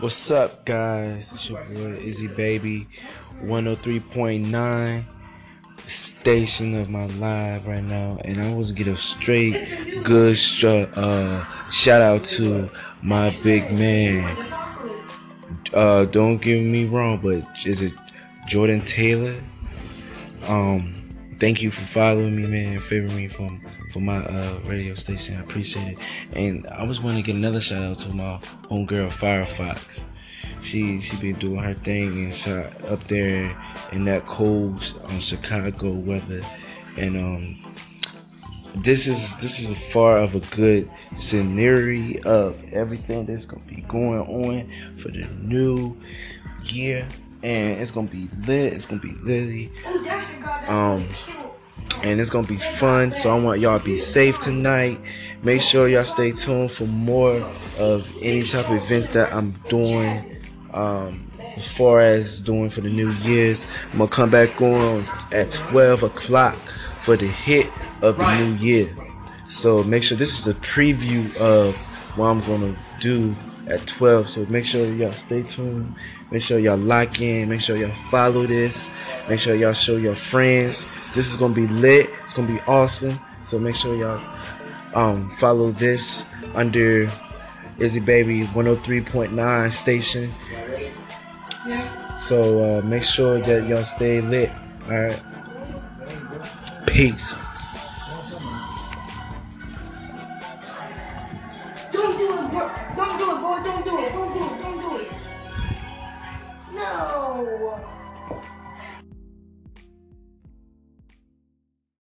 What's up, guys? It's your boy Izzy Baby, 103.9 station of my live right now, and I was get a straight good uh, shout out to my big man. Uh, don't get me wrong, but is it Jordan Taylor? Um, thank you for following me, man, favoring me from for my uh, radio station. I appreciate it. And I was want to get another shout out to my homegirl Firefox. She she been doing her thing and shot up there in that cold um, Chicago weather, and um, this is this is a far of a good scenery of everything that's gonna be going on for the new year, and it's gonna be lit. It's gonna be litty. Um, and it's gonna be fun. So I want y'all to be safe tonight. Make sure y'all stay tuned for more of any type of events that I'm doing. Um, as far as doing for the New Year's, I'm gonna come back on at 12 o'clock for the hit of the new year. So make sure this is a preview of what I'm gonna do at 12. So make sure y'all stay tuned. Make sure y'all lock in. Make sure y'all follow this. Make sure y'all show your friends. This is gonna be lit. It's gonna be awesome. So make sure y'all um, follow this under Izzy Baby 103.9 station. So uh, make sure that y'all stay lit. All right. Peace. Don't do it, boy. Don't do it. Don't do it. Don't do it. No.